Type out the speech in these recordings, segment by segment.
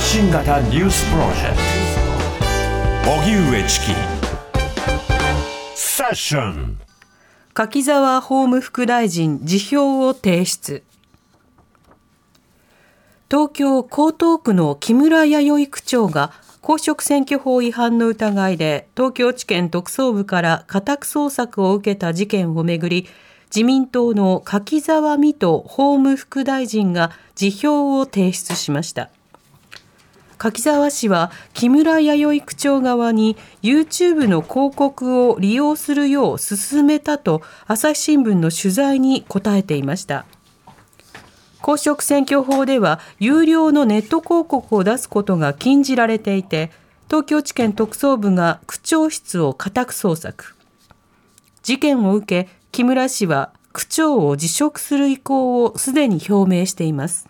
発信型ニュースプロジェクト。荻上チキ。セッション。柿沢法務副大臣辞表を提出。東京江東区の木村弥生区長が公職選挙法違反の疑いで東京地検特捜部から家宅捜索を受けた事件をめぐり自民党の柿沢水戸法務副大臣が辞表を提出しました。柿沢氏は木村弥生区長側に YouTube の広告を利用するよう勧めたと朝日新聞の取材に答えていました。公職選挙法では有料のネット広告を出すことが禁じられていて東京地検特捜部が区長室を家宅捜索。事件を受け木村氏は区長を辞職する意向をすでに表明しています。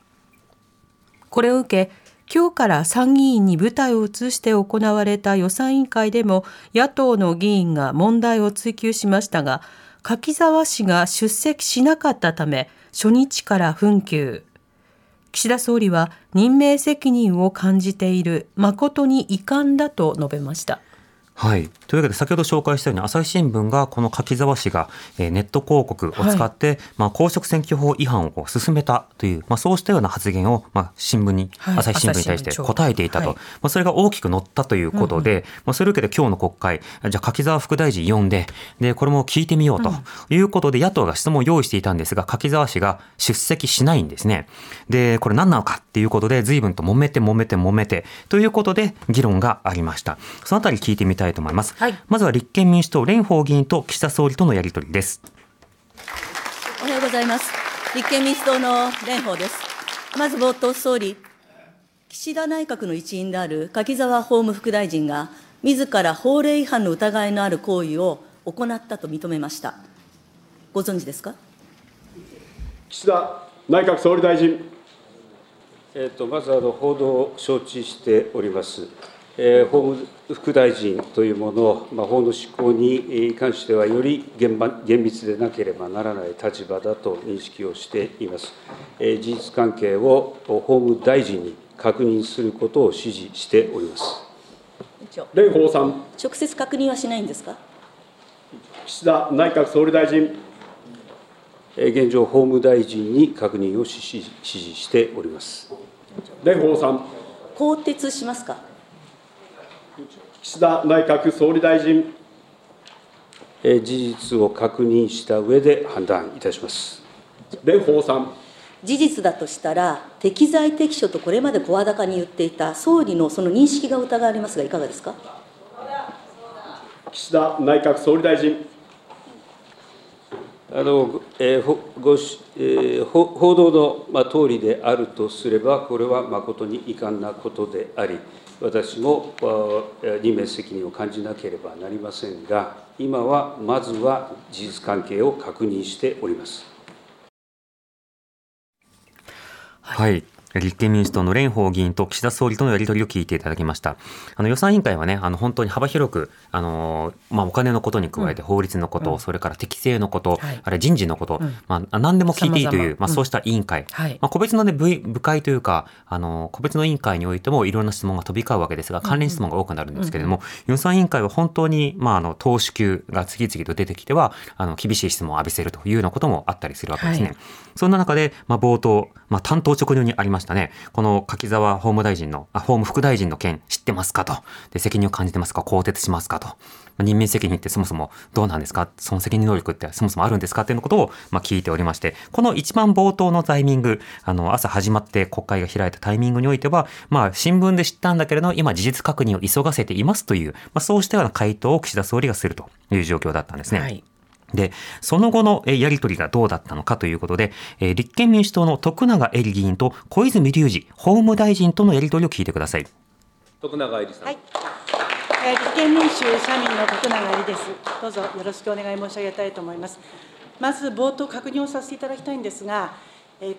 これを受け今日から参議院に舞台を移して行われた予算委員会でも野党の議員が問題を追及しましたが柿沢氏が出席しなかったため初日から紛糾。岸田総理は任命責任を感じている誠に遺憾だと述べました。はい、というわけで先ほど紹介したように朝日新聞がこの柿沢氏が、えー、ネット広告を使って、はい、まあ、公職選挙法違反を進めたという、まあ、そうしたような発言を、まあ、新聞に、はい、朝日新聞に対して答えていたと、はい、まあ、それが大きく載ったということで、うんうん、まあ、それを受けて今日の国会じゃあ柿沢副大臣呼んででこれも聞いてみようということで、野党が質問を用意していたんですが柿沢氏が出席しないんですね。でこれ何なのかっていうことで随分と揉めて揉めて揉めてということで議論がありました。そのあたり聞いてみたいと思います。はい。まずは立憲民主党蓮舫議員と岸田総理とのやり取りです。おはようございます。立憲民主党の蓮舫です。まず冒頭総理岸田内閣の一員である柿沢法務副大臣が自ら法令違反の疑いのある行為を行ったと認めました。ご存知ですか？岸田内閣総理大臣。えーと、とまずあの報道を承知しております。えー、法務副大臣というもの、まあ、法の執行に関しては、より厳厳密でなければならない立場だと認識をしています。えー、事実関係を法務大臣に確認することを指示しております。蓮舫さん。直接確認はしないんですか？岸田内閣総理大臣。現状、法務大臣に確認を指示しております。蓮舫さん。更迭しますか？岸田内閣総理大臣。事実を確認した上で判断いたします。蓮舫さん。事実だとしたら、適材適所とこれまで声高に言っていた総理のその認識が疑われますが、いかがですか？岸田内閣総理大臣。あのえー、ごえー、報道の、まあ、通りであるとすれば、これは誠に遺憾なことであり、私も任命責任を感じなければなりませんが、今はまずは事実関係を確認しております。はい立憲民主党の蓮舫議員と岸田総理とのやり取りを聞いていただきました。あの予算委員会はね、あの本当に幅広く、あのまあ、お金のことに加えて法律のこと、うん、それから適正のこと、はい、あるいは人事のこと、うん、まあ、何でも聞いていいという、まあ、そうした委員会、はい、まあ、個別の、ね、部部会というかあの、個別の委員会においてもいろんな質問が飛び交うわけですが、関連質問が多くなるんですけれども、予算委員会は本当に、まあ、あの党首級が次々と出てきては、あの厳しい質問を浴びせるというようなこともあったりするわけですね。はい、そんな中で、まあ、冒頭、まあ、担当直入にありましたね、この柿沢法務大臣の、あ法務副大臣の件知ってますかと。で、責任を感じてますか？更迭しますかと。任命責任ってそもそもどうなんですか？その責任能力ってそもそもあるんですか？っていうことを、ま、聞いておりまして、この一番冒頭のタイミング、あの、朝始まって国会が開いたタイミングにおいては、まあ、新聞で知ったんだけれども、今事実確認を急がせていますという、まあ、そうしたような回答を岸田総理がするという状況だったんですね。はいで、その後のやり取りがどうだったのかということで、立憲民主党の徳永エリ議員と小泉隆二法務大臣とのやり取りを聞いてください。徳永エリさん。はい。立憲民主・社民の徳永エリです。どうぞよろしくお願い申し上げたいと思います。まず冒頭確認をさせていただきたいんですが、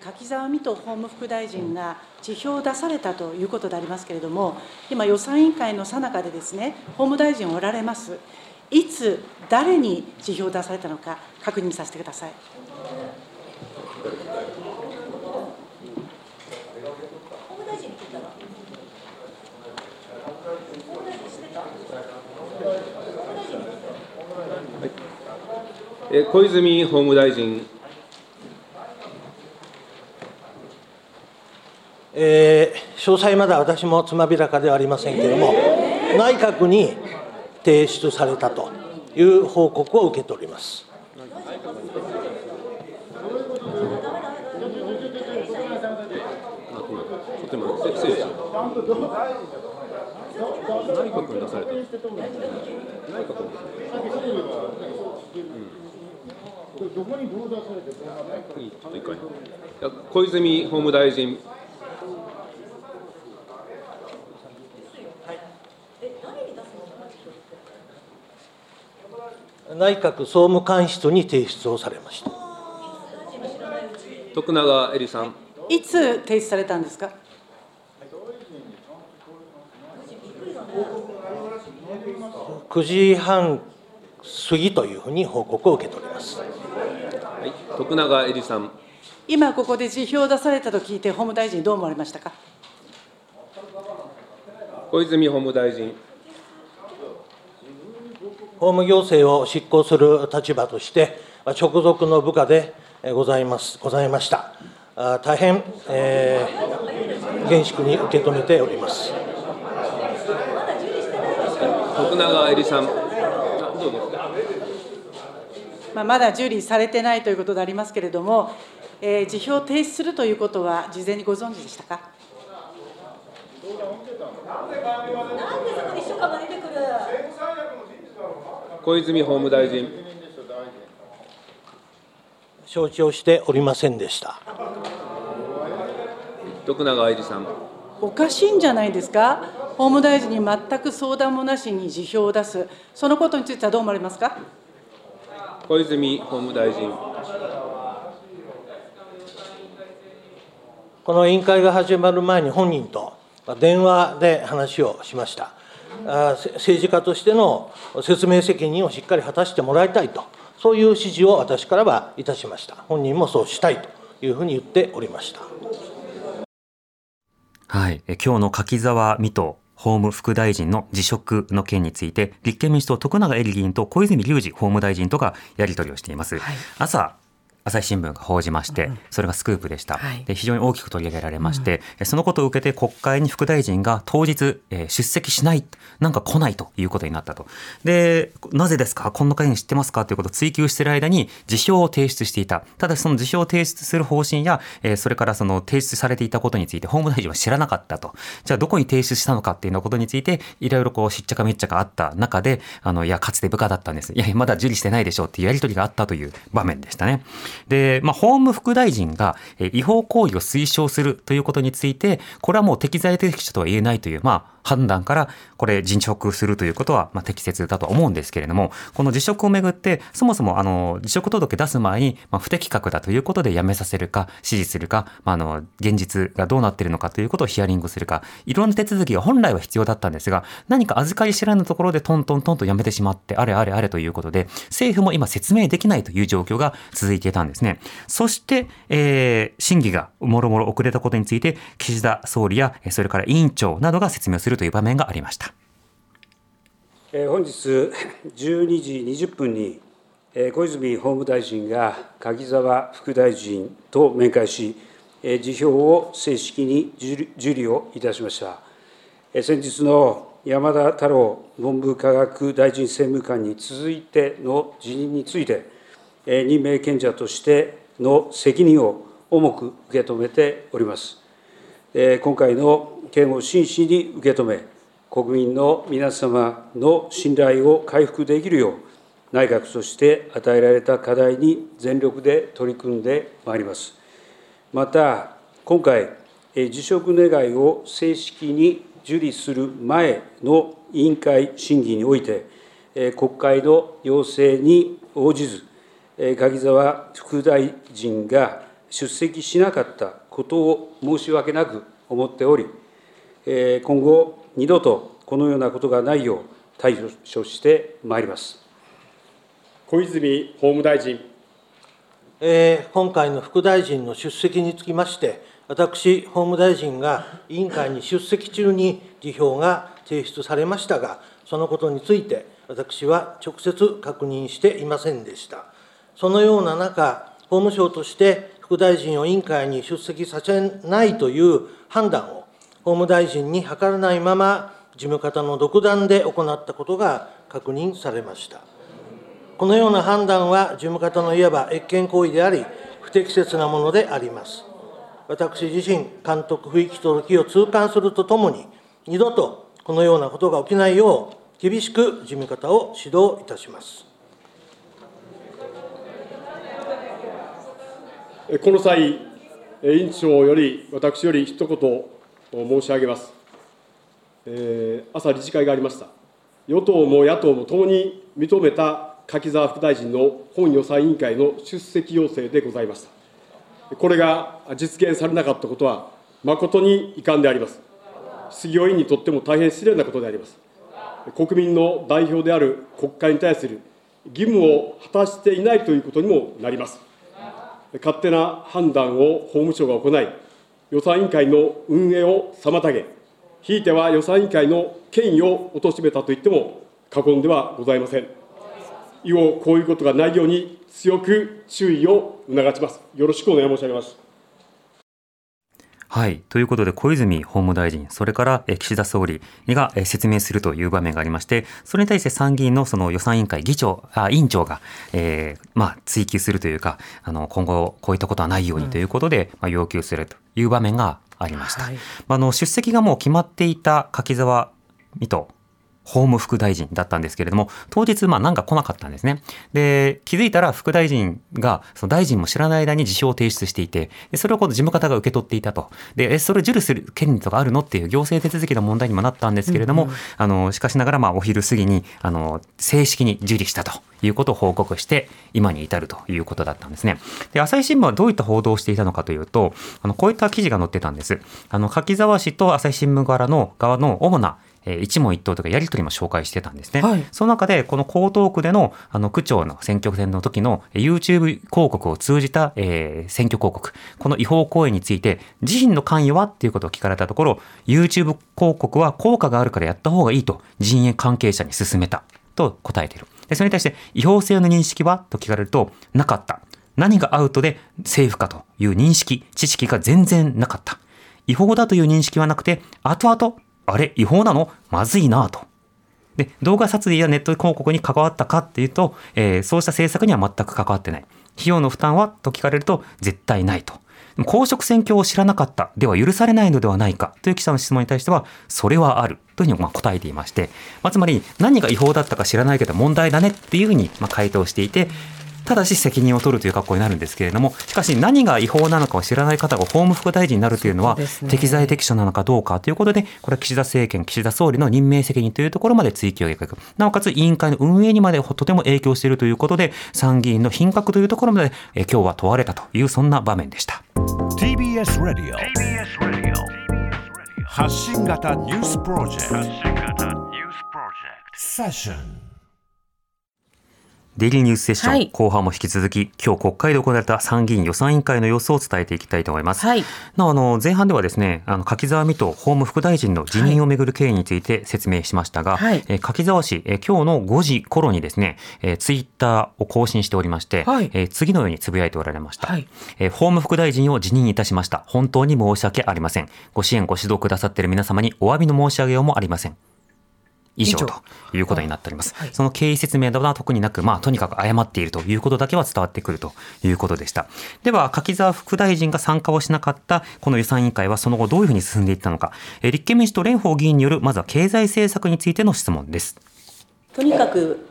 柿沢水戸法務副大臣が辞表を出されたということでありますけれども、今、予算委員会のさなかでですね、法務大臣おられます。いつ、誰に辞表を出されたのか、確認させてください。小泉法務大臣。えー、詳細まだ私もつまびらかではありませんけれども、内閣に提出されたという報告を受けております。内閣に出された。内閣に。どこにどう出されてちょっと一回。小泉法務大臣。内閣総務官室に提出をされました。徳永エリさん。いつ提出されたんですか？9時半過ぎというふうに報告を受けております。はい、徳永エリさん。今ここで辞表を出されたと聞いて、法務大臣、どう思われましたか？小泉法務大臣。法務行政を執行する立場として、直属の部下でございますございました。大変、えー、厳粛に受け止めております。徳永エリさん。まあ、まだ受理されてないということでありますけれども、えー、辞表を提出するということは、事前にご存知でしたか？小泉法務大臣。承知をしておりませんでした。徳永エリさん。おかしいんじゃないですか？法務大臣に全く相談もなしに辞表を出す、そのことについてはどう思われますか？小泉法務大臣。この委員会が始まる前に本人と電話で話をしました。政治家としての説明責任をしっかり果たしてもらいたいと、そういう指示を私からはいたしました。本人もそうしたいというふうに言っておりました。はい、え今日の柿沢水戸法務副大臣の辞職の件について、立憲民主党徳永エリ議員と小泉隆二法務大臣とがやり取りをしています。はい、朝朝日新聞が報じまして、それがスクープでした。で非常に大きく取り上げられまして、うん、そのことを受けて国会に副大臣が当日、えー、出席しない、なんか来ないということになったと。で、なぜですか？こんな会に知ってますか？ということを追及している間に辞表を提出していた。ただその辞表を提出する方針や、えー、それからその提出されていたことについて法務大臣は知らなかったと。じゃあどこに提出したのかっていうようなことについて、いろいろこうしっちゃかめっちゃかあった中で、あの、いや、かつて部下だったんです。いや、まだ受理してないでしょうっていうやり取りがあったという場面でしたね。で、まあ、法務副大臣が違法行為を推奨するということについて、これはもう適材適所とは言えないという、まあ、判断から、これ、辞職するということは、まあ、適切だと思うんですけれども、この辞職をめぐって、そもそも、あの、辞職届出す前に、まあ、不適格だということで辞めさせるか、支持するか、まあ、あの、現実がどうなっているのかということをヒアリングするか、いろんな手続きが本来は必要だったんですが、何か預かり知らぬところでトントントンと辞めてしまって、あれあれあれということで、政府も今説明できないという状況が続いていたんですね。そして、えー、審議がもろもろ遅れたことについて、岸田総理や、それから委員長などが説明するという場面がありました。本日12時20分に、小泉法務大臣が柿沢副大臣と面会し、辞表を正式に受理をいたしました。先日の山田太郎文部科学大臣政務官に続いての辞任について、任命権者としての責任を重く受け止めております。今回の件を真摯に受け止め、国民の皆様の信頼を回復できるよう、内閣として与えられた課題に全力で取り組んでまいります。また、今回、辞職願を正式に受理する前の委員会審議において、国会の要請に応じず、柿沢副大臣が出席しなかったことを申し訳なく思っており、今後、二度とこのようなことがないよう対処してまいります。小泉法務大臣。えー、今回の副大臣の出席につきまして、私、法務大臣が委員会に出席中に辞表が提出されましたが、そのことについて、私は直接確認していませんでした。そのような中、法務省として副大臣を委員会に出席させないという判断を、法務大臣に諮らないまま、事務方の独断で行ったことが確認されました。このような判断は、事務方のいわば越権行為であり、不適切なものであります。私自身、監督不行き届きを痛感するとともに、二度とこのようなことが起きないよう、厳しく事務方を指導いたします。この際、委員長より、私より一言申し上げます。えー、朝、理事会がありました。与党も野党もともに認めた柿沢副大臣の本予算委員会の出席要請でございました。これが実現されなかったことは、誠に遺憾であります。質疑応員にとっても大変失礼なことであります。国民の代表である国会に対する義務を果たしていないということにもなります。勝手な判断を法務省が行い、予算委員会の運営を妨げ、ひいては予算委員会の権威を貶めたと言っても過言ではございません。以後、こういうことがないように強く注意を促します。よろしくお願い申し上げます。はい。ということで、小泉法務大臣、それから岸田総理が説明するという場面がありまして、それに対して参議院のその予算委員会議長、あ委員長が、えー、まあ、追及するというか、あの、今後、こういったことはないようにということで、うん、まあ、要求するという場面がありました。はい、あの、出席がもう決まっていた柿沢水戸法務副大臣だったんですけれども、当日、まあなんか来なかったんですね。で、気づいたら副大臣が、その大臣も知らない間に辞表を提出していて、でそれを事務方が受け取っていたと。で、え、それを受理する権利とかあるの？っていう行政手続きの問題にもなったんですけれども、うんうん、あの、しかしながら、まあお昼過ぎに、あの、正式に受理したということを報告して、今に至るということだったんですね。で、朝日新聞はどういった報道をしていたのかというと、あの、こういった記事が載ってたんです。あの、柿沢氏と朝日新聞側の側の主なえ一問一答とかやり取りも紹介してたんですね。はい、その中で、この江東区でのあの区長の選挙戦の時の YouTube 広告を通じた、えー、選挙広告、この違法行為について、自身の関与はっていうことを聞かれたところ、YouTube 広告は効果があるからやった方がいいと陣営関係者に勧めたと答えている。でそれに対して、違法性の認識は？と聞かれると、なかった。何がアウトでセーフかという認識、知識が全然なかった。違法だという認識はなくて、後々あれ違法なの？まずいなと。で、動画撮影やネット広告に関わったかっていうと、えー、そうした政策には全く関わってない。費用の負担はと聞かれると絶対ないと。公職選挙を知らなかったでは許されないのではないかという記者の質問に対してはそれはあるというふうにま答えていまして、まあ、つまり何が違法だったか知らないけど問題だねっていうふうにま回答していてただし責任を取るという格好になるんですけれども、しかし何が違法なのかを知らない方が法務副大臣になるというのは、適材適所なのかどうかということで、これは岸田政権、岸田総理の任命責任というところまで追及を描く。なおかつ委員会の運営にまでとても影響しているということで、参議院の品格というところまでえ今日は問われたというそんな場面でした。TBS Radio 発信型ニュースプロジェクト。セッションデイリーニュースセッション、はい、後半も引き続き今日国会で行われた参議院予算委員会の様子を伝えていきたいと思います。はい、なあの前半ではですねあの柿沢水戸法務副大臣の辞任をめぐる経緯について説明しましたが、はい、え柿沢氏え今日の5時頃にですねえツイッターを更新しておりまして、はい、え次のようにつぶやいておられました、はい、え法務副大臣を辞任いたしました。本当に申し訳ありません。ご支援ご指導くださっている皆様にお詫びの申し上げようもありません以上ということになっております。はい、その経緯説明などは特になく、まあ、とにかく謝っているということだけは伝わってくるということでした。では、柿沢副大臣が参加をしなかったこの予算委員会はその後どういうふうに進んでいったのか、え立憲民主党蓮舫議員によるまずは経済政策についての質問です。とにかく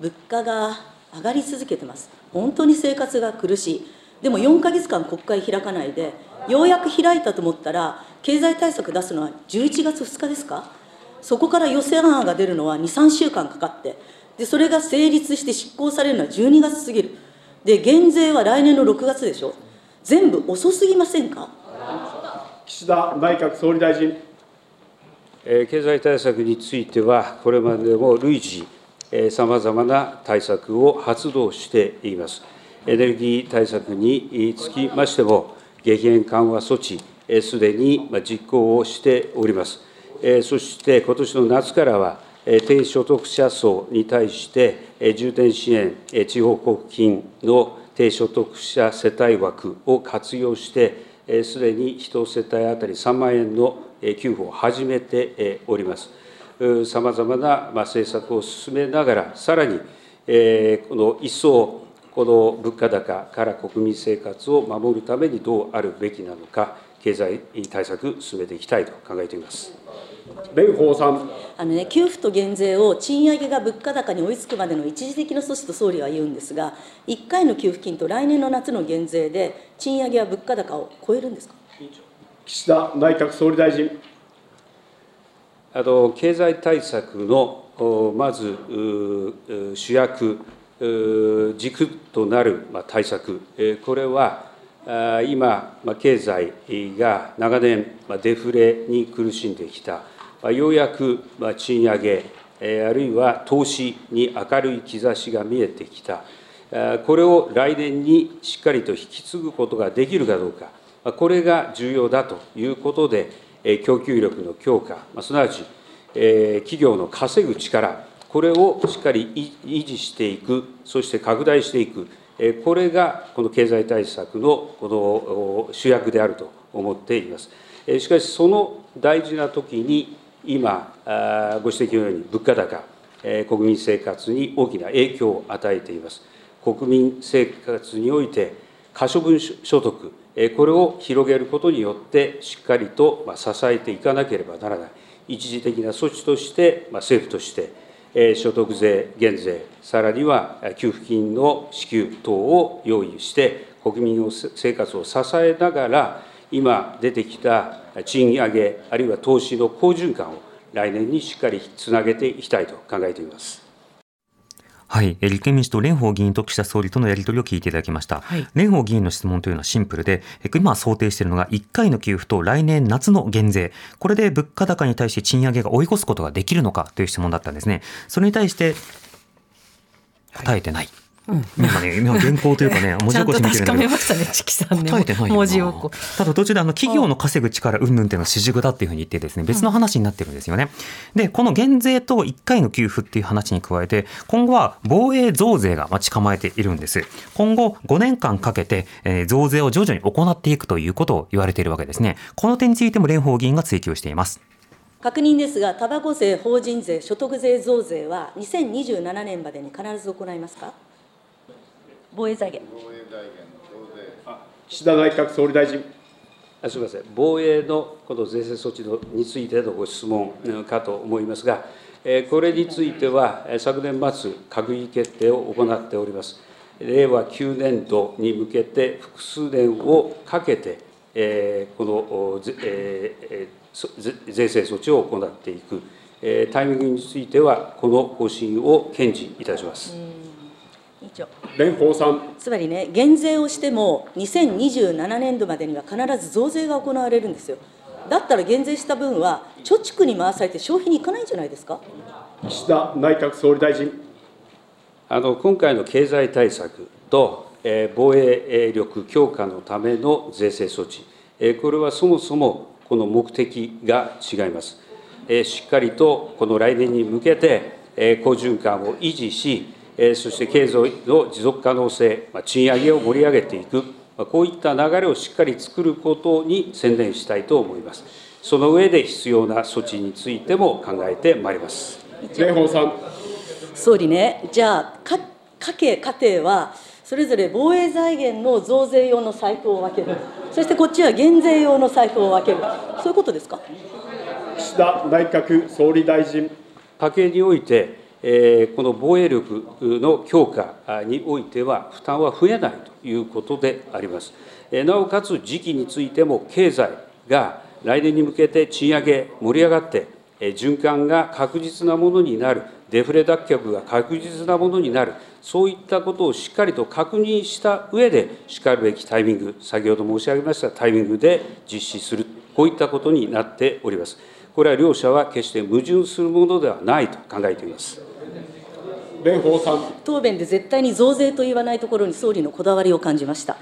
物価が上がり続けてます。本当に生活が苦しい。でも4か月間国会開かないで、ようやく開いたと思ったら、経済対策出すのは11月2日ですか？そこから予算案が出るのは2、3週間かかって、でそれが成立して執行されるのは12月過ぎる。で、減税は来年の6月でしょ。全部遅すぎませんか？岸田内閣総理大臣。経済対策については、これまでも累次、さまざまな対策を発動しています。エネルギー対策につきましても、激変緩和措置、すでに実行をしております。そして今年の夏からは、低所得者層に対して、重点支援、地方交付金の低所得者世帯枠を活用して、すでに1世帯当たり3万円の給付を始めております。さまざまな政策を進めながら、さらにこの一層、この物価高から国民生活を守るためにどうあるべきなのか、経済対策、進めていきたいと考えています。蓮舫さん。あのね、給付と減税を賃上げが物価高に追いつくまでの一時的な措置と総理は言うんですが、1回の給付金と来年の夏の減税で、賃上げは物価高を超えるんですか？岸田内閣総理大臣。あの経済対策のまず主役、軸となる対策、これは今、経済が長年、デフレに苦しんできた、ようやく賃上げ、あるいは投資に明るい兆しが見えてきた、これを来年にしっかりと引き継ぐことができるかどうか、これが重要だということで、供給力の強化、すなわち企業の稼ぐ力、これをしっかり維持していく、そして拡大していく、これがこの経済対策のこの主役であると思っています。しかし、その大事なときに、今、ご指摘のように物価高、国民生活に大きな影響を与えています。国民生活において、可処分所得、これを広げることによって、しっかりと支えていかなければならない、一時的な措置として、政府として、所得税減税、さらには給付金の支給等を用意して、国民の生活を支えながら、今出てきた賃上げ、あるいは投資の好循環を来年にしっかりつなげていきたいと考えています。はい。立憲民主党蓮舫議員と岸田総理とのやり取りを聞いていただきました。はい、蓮舫議員の質問というのはシンプルで、今想定しているのが1回の給付と来年夏の減税。これで物価高に対して賃上げが追い越すことができるのかという質問だったんですね。それに対して、答えてない。うん、今ね、今原稿というかね、文字起こし見てるんだけど。ましたね、チキさんね。答えてない文字起こただ途中であの企業の稼ぐ力云々っていうのは主軸だっていうふうに言ってですね、別の話になってるんですよね。で、この減税と1回の給付っていう話に加えて、今後は防衛増税が待ち構えているんです。今後5年間かけて、えー、増税を徐々に行っていくということを言われているわけですね。この点についても蓮舫議員が追及しています。確認ですが、たばこ税、法人税、所得税増税は2027年までに必ず行いますか？防衛財源。岸田内閣総理大臣。すみません、防衛のこの税制措置のについてのご質問かと思いますが、これについては、昨年末、閣議決定を行っております。令和9年度に向けて、複数年をかけて、この税制措置を行っていく、タイミングについては、この方針を堅持いたします。長蓮舫さん。つまりね、減税をしても、2027年度までには必ず増税が行われるんですよ。だったら減税した分は、貯蓄に回されて消費に行かないんじゃないですか？岸田内閣総理大臣。あの今回の経済対策と、えー、防衛力強化のための税制措置、えー、これはそもそもこの目的が違います。えー、しっかりとこの来年に向けて、えー、好循環を維持し、そして経済の持続可能性、賃上げを盛り上げていく、こういった流れをしっかり作ることに専念したいと思います。その上で必要な措置についても考えてまいります。蓮舫さん。総理ね、じゃあ、か家計、家庭は、それぞれ防衛財源の増税用の財布を分ける、そしてこっちは減税用の財布を分ける、そういうことですか？岸田内閣総理大臣。家計において、えー、この防衛力の強化においては、負担は増えないということであります。なおかつ時期についても、経済が来年に向けて賃上げ、盛り上がって、循環が確実なものになる、デフレ脱却が確実なものになる、そういったことをしっかりと確認した上で、しかるべきタイミング、先ほど申し上げましたタイミングで実施する、こういったことになっております。これは両者は決して矛盾するものではないと考えています。蓮舫さん。答弁で絶対に増税と言わないところに総理のこだわりを感じました。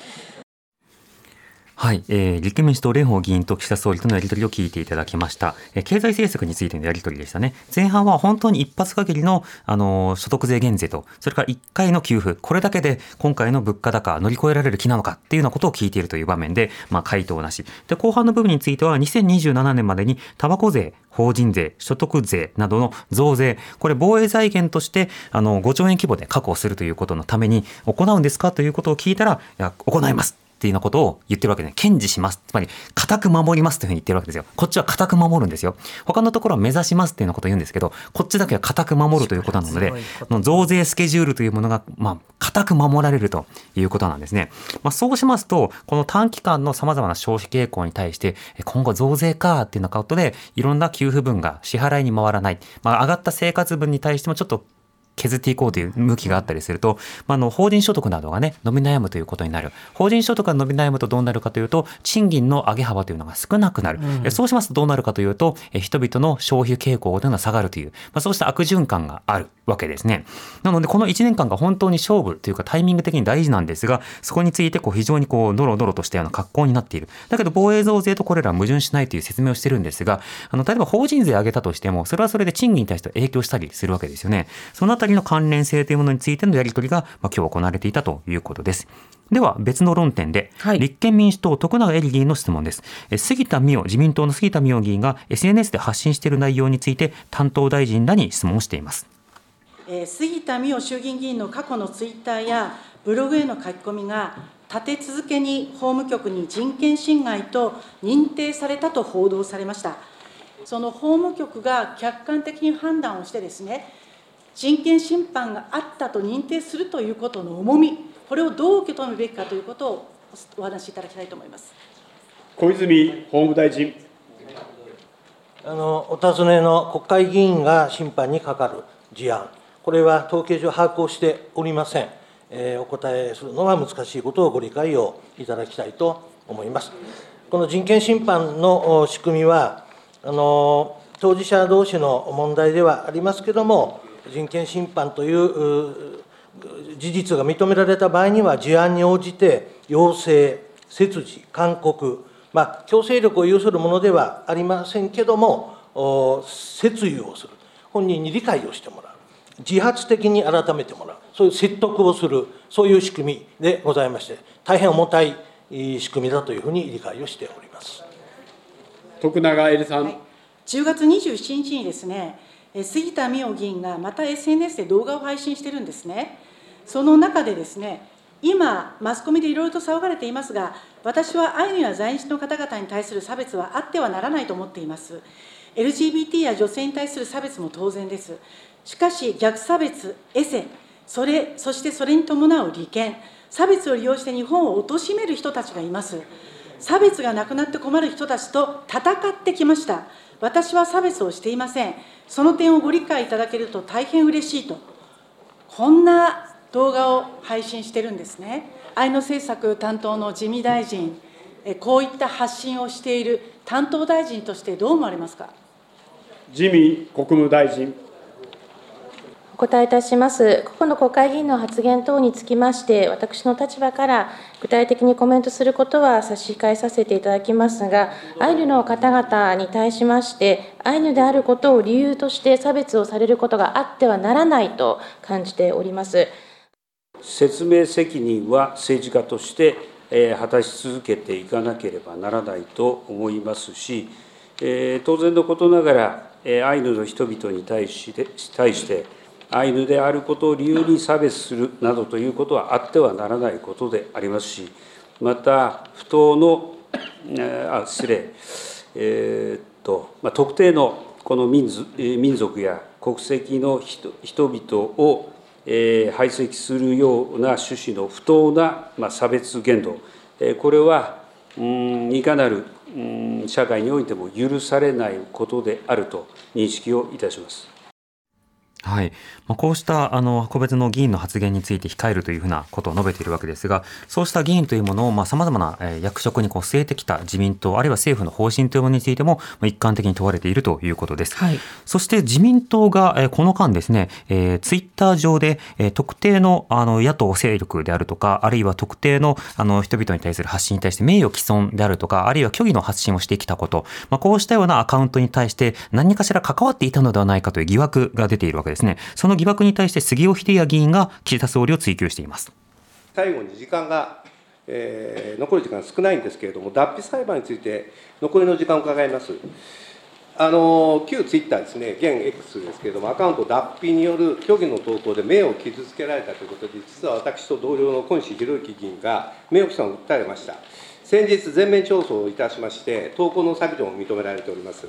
はい、えー、立憲民主党蓮舫議員と岸田総理とのやり取りを聞いていただきました、えー、経済政策についてのやり取りでしたね。前半は本当に一発限りの、あのー、所得税減税とそれから1回の給付。これだけで今回の物価高乗り越えられる気なのかっていうようなことを聞いているという場面で、まあ、回答なし。で後半の部分については2027年までにタバコ税法人税所得税などの増税これ防衛財源としてあの5兆円規模で確保するということのために行うんですかということを聞いたらいや行います。っていうようなことを言ってるわけで、堅持します。つまり、固く守りますというふうに言ってるわけですよ。こっちは固く守るんですよ。他のところは目指しますっていうようなことを言うんですけど、こっちだけは固く守るということなので、増税スケジュールというものが、まあ、固く守られるということなんですね。まあ、そうしますと、この短期間の様々な消費傾向に対して、今後増税かっていうようなことで、いろんな給付分が支払いに回らない。まあ、上がった生活分に対してもちょっと削っていこうという向きがあったりすると、まあ、の法人所得などがね伸び悩むということになる。法人所得が伸び悩むとどうなるかというと賃金の上げ幅というのが少なくなる、うん、そうしますとどうなるかというと人々の消費傾向というのが下がるという、まあ、そうした悪循環があるわけですね。なのでこの1年間が本当に勝負というかタイミング的に大事なんですがそこについてこう非常にこうドロドロとしたような格好になっている。だけど防衛増税とこれらは矛盾しないという説明をしてるんですがあの例えば法人税上げたとしてもそれはそれで賃金に対して影響したりするわけですよね。そのあたりの関連性というものについてのやり取りが、まあ、今日行われていたということです。では別の論点で、はい、立憲民主党徳永エリ議員の質問です。杉田水脈自民党の杉田水脈議員が SNS で発信している内容について担当大臣らに質問をしています、えー、杉田水脈衆議院議員の過去のツイッターやブログへの書き込みが立て続けに法務局に人権侵害と認定されたと報道されました。その法務局が客観的に判断をしてですね人権侵犯があったと認定するということの重み、これをどう受け止めるべきかということをお話しいただきたいと思います小泉法務大臣。あのお尋ねの国会議員が審判にかかる事案、これは統計上把握をしておりません。えー、お答えするのは難しいことをご理解をいただきたいと思います。この人権侵犯の仕組みは、あの当事者同士の問題ではありますけれども、人権侵犯という事実が認められた場合には、事案に応じて要請、切除、勧告、まあ、強制力を有するものではありませんけども、説諭をする、本人に理解をしてもらう、自発的に改めてもらう、そういう説得をする、そういう仕組みでございまして、大変重たい仕組みだというふうに理解をしております。徳永エリさん、はい、10月27日にですね、杉田水脈議員がまた SNS で動画を配信してるんですね。その中でですね、今、マスコミでいろいろと騒がれていますが、私はアイヌや在日の方々に対する差別はあってはならないと思っています。LGBT や女性に対する差別も当然です。しかし、逆差別、エセ、それ、そしてそれに伴う利権、差別を利用して日本を貶める人たちがいます。差別がなくなって困る人たちと戦ってきました。私は差別をしていません。その点をご理解いただけると大変嬉しいと、こんな動画を配信してるんですね。アイヌ政策担当の自見大臣、こういった発信をしている担当大臣としてどう思われますか？自見国務大臣。答えいたします。個々の国会議員の発言等につきまして、私の立場から具体的にコメントすることは差し控えさせていただきますが、アイヌの方々に対しまして、アイヌであることを理由として差別をされることがあってはならないと感じております。説明責任は政治家として、果たし続けていかなければならないと思いますし、当然のことながら、アイヌの人々に対して対してアイヌであることを理由に差別するなどということはあってはならないことでありますし、また、不当の、あ失礼、えー、っとまあ、特定のこの民族や国籍の人々を、えー、排斥するような趣旨の不当な、まあ、差別言動、えー、これは、うん、いかなる、うん、社会においても許されないことであると認識をいたします。はい。まあ、こうしたあの個別の議員の発言について控えるというふうなことを述べているわけですが、そうした議員というものをさまざ、まな、えー、役職にこう据えてきた自民党、あるいは政府の方針というものについても、まあ、一貫的に問われているということです。はい、そして自民党が、えー、この間ですね、えー、ツイッター上で、えー、特定のあの野党勢力であるとか、あるいは特定のあの人々に対する発信に対して名誉毀損であるとか、あるいは虚偽の発信をしてきたこと、まあ、こうしたようなアカウントに対して何かしら関わっていたのではないかという疑惑が出ているわけですですね。その疑惑に対して杉尾秀哉議員が岸田総理を追及しています最後に時間が、えー、残る時間少ないんですけれども、脱皮裁判について、残りの時間を伺います。あの旧ツイッターですね、現 X ですけれども、アカウント脱皮による虚偽の投稿で名誉を傷つけられたということで、実は私と同僚の小西洋之議員が名誉毀損を訴えました。先日、全面調査をいたしまして、投稿の削除も認められております。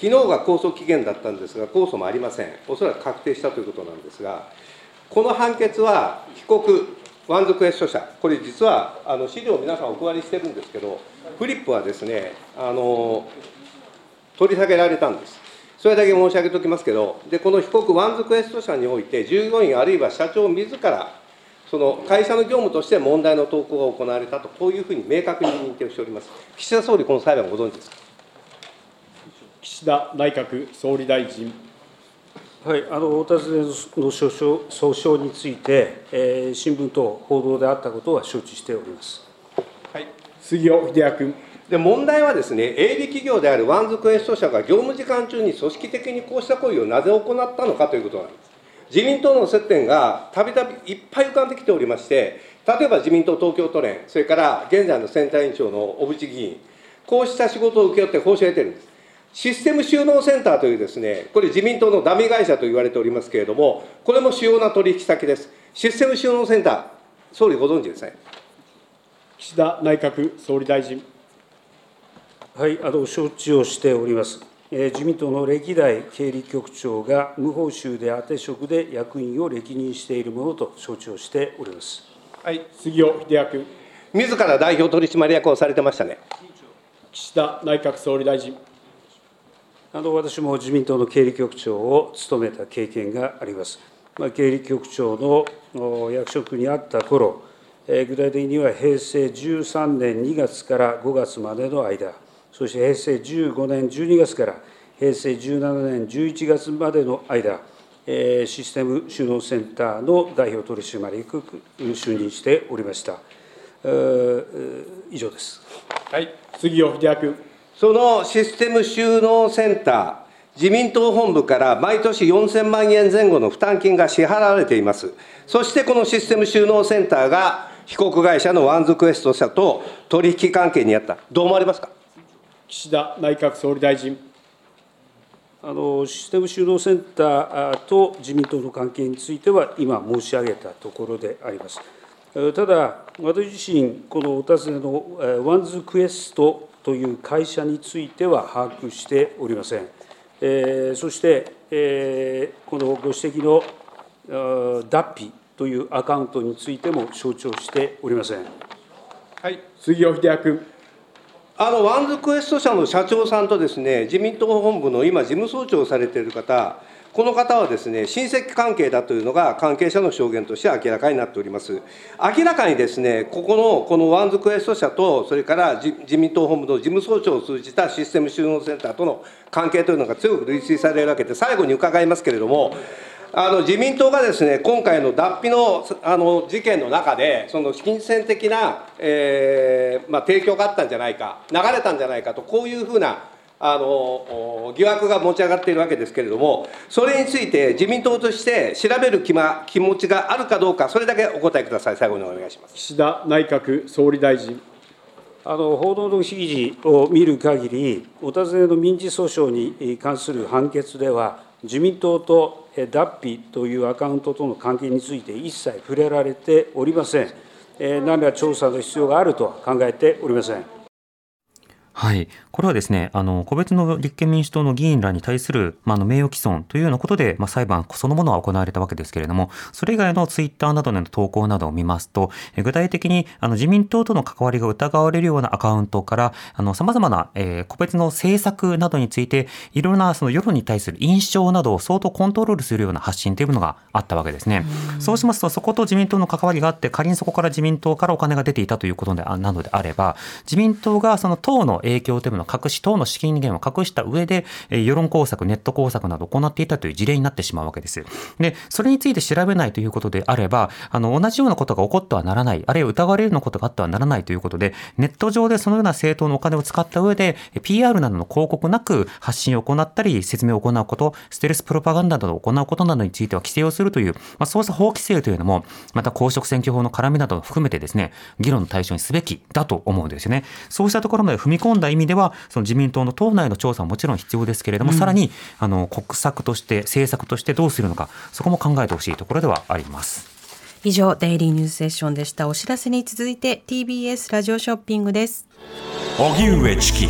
昨日が控訴期限だったんですが、控訴もありません、おそらく確定したということなんですが、この判決は、被告、ワンズクエスト社、これ実はあの資料を、皆さんお配りしてるんですけど、フリップはですね、あの取り下げられたんです。それだけ申し上げておきますけど、でこの被告、ワンズクエスト社において、従業員あるいは社長自ら、その会社の業務として問題の投稿が行われたと、こういうふうに明確に認定をしております。岸田総理、この裁判ご存知ですか？岸田内閣総理大臣。はい、あのお尋ねの訴訟訴訟について、えー、新聞等報道であったことは承知しております。はい、杉尾秀哉君。で問題はですね、営利企業であるワンズクエスト社が業務時間中に組織的にこうした行為をなぜ行ったのかということなんです。自民党の接点がたびたびいっぱい浮かんできておりまして、例えば自民党東京都連、それから現在の選対委員長の小渕議員、こうした仕事を請け負って報酬を得てるんです。システム収納センターというですね、これ自民党のダミ会社と言われておりますけれども、これも主要な取引先です。システム収納センター、総理ご存知ですね？岸田内閣総理大臣。はい、あの承知をしております。えー、自民党の歴代経理局長が無報酬で当て職で役員を歴任しているものと承知をしております。はい、杉尾秀哉君。自ら代表取締役をされてましたね。岸田内閣総理大臣。あの私も自民党の経理局長を務めた経験があります。まあ、経理局長の役職にあった頃、え具体的には平成13年2月から5月までの間、そして平成15年12月から平成17年11月までの間、えシステム収納センターの代表取締役就任しておりました。以上です。はい、杉尾秀哉君。そのシステム収納センター、自民党本部から毎年4000万円前後の負担金が支払われています。そしてこのシステム収納センターが被告会社のワンズクエスト社と取引関係にあった、どう思われますか？岸田内閣総理大臣。あのシステム収納センターと自民党の関係については、今申し上げたところであります。ただ、私自身、このお尋ねのワンズクエストという会社については把握しておりません。えー、そして、えー、このご指摘の Dappi というアカウントについても承知をしておりません。はい、杉尾秀哉君。あのワンズクエスト社の社長さんとですね、自民党本部の今、事務総長をされている方、この方はですね、親戚関係だというのが関係者の証言として明らかになっております。明らかにですね、ここのこのワンズクエスト社と、それから自民党本部の事務総長を通じたシステム収納センターとの関係というのが強く類推されるわけで、最後に伺いますけれども、あの自民党がですね今回の Dappi のあの事件の中で、その金銭的な、えーまあ、提供があったんじゃないか、流れたんじゃないかと、こういうふうなあの疑惑が持ち上がっているわけですけれども、それについて自民党として調べる気,、ま、気持ちがあるかどうか、それだけお答えください、最後にお願いします岸田内閣総理大臣。あの報道の記事を見る限り、お尋ねの民事訴訟に関する判決では、自民党と脱皮というアカウントとの関係について一切触れられておりません。何ら調査の必要があるとは考えておりません。はい、これはですね、あの個別の立憲民主党の議員らに対する、まあ、の名誉毀損というようなことで、まあ、裁判そのものは行われたわけですけれども、それ以外のツイッターなどでの投稿などを見ますと、具体的にあの自民党との関わりが疑われるようなアカウントから、あの様々な、えー、個別の政策などについて、いろんなその世論に対する印象などを相当コントロールするような発信というのがあったわけですね。うそうしますと、そこと自民党の関わりがあって、仮にそこから自民党からお金が出ていたということでなのであれば、自民党がその党の影響というものを隠し、党の資金源を隠した上で、え世論工作、ネット工作などを行っていたという事例になってしまうわけです。で、それについて調べないということであれば、あの、同じようなことが起こってはならない、あるいは疑われるようなことがあってはならないということで、ネット上でそのような政党のお金を使った上で、PR などの広告なく発信を行ったり、説明を行うこと、ステルスプロパガンダなどを行うことなどについては規制をするという、まあ、そうした法規制というのも、また公職選挙法の絡みなどを含めてですね、議論の対象にすべきだと思うんですよね。そうしたところまで踏み込んんだ意味では、その自民党の党内の調査ももちろん必要ですけれども、うん、さらにあの国策として政策としてどうするのかそこも考えてほしいところではあります。以上デイリーニュースセッションでした。お知らせに続いて TBS ラジオショッピングです。荻上チキ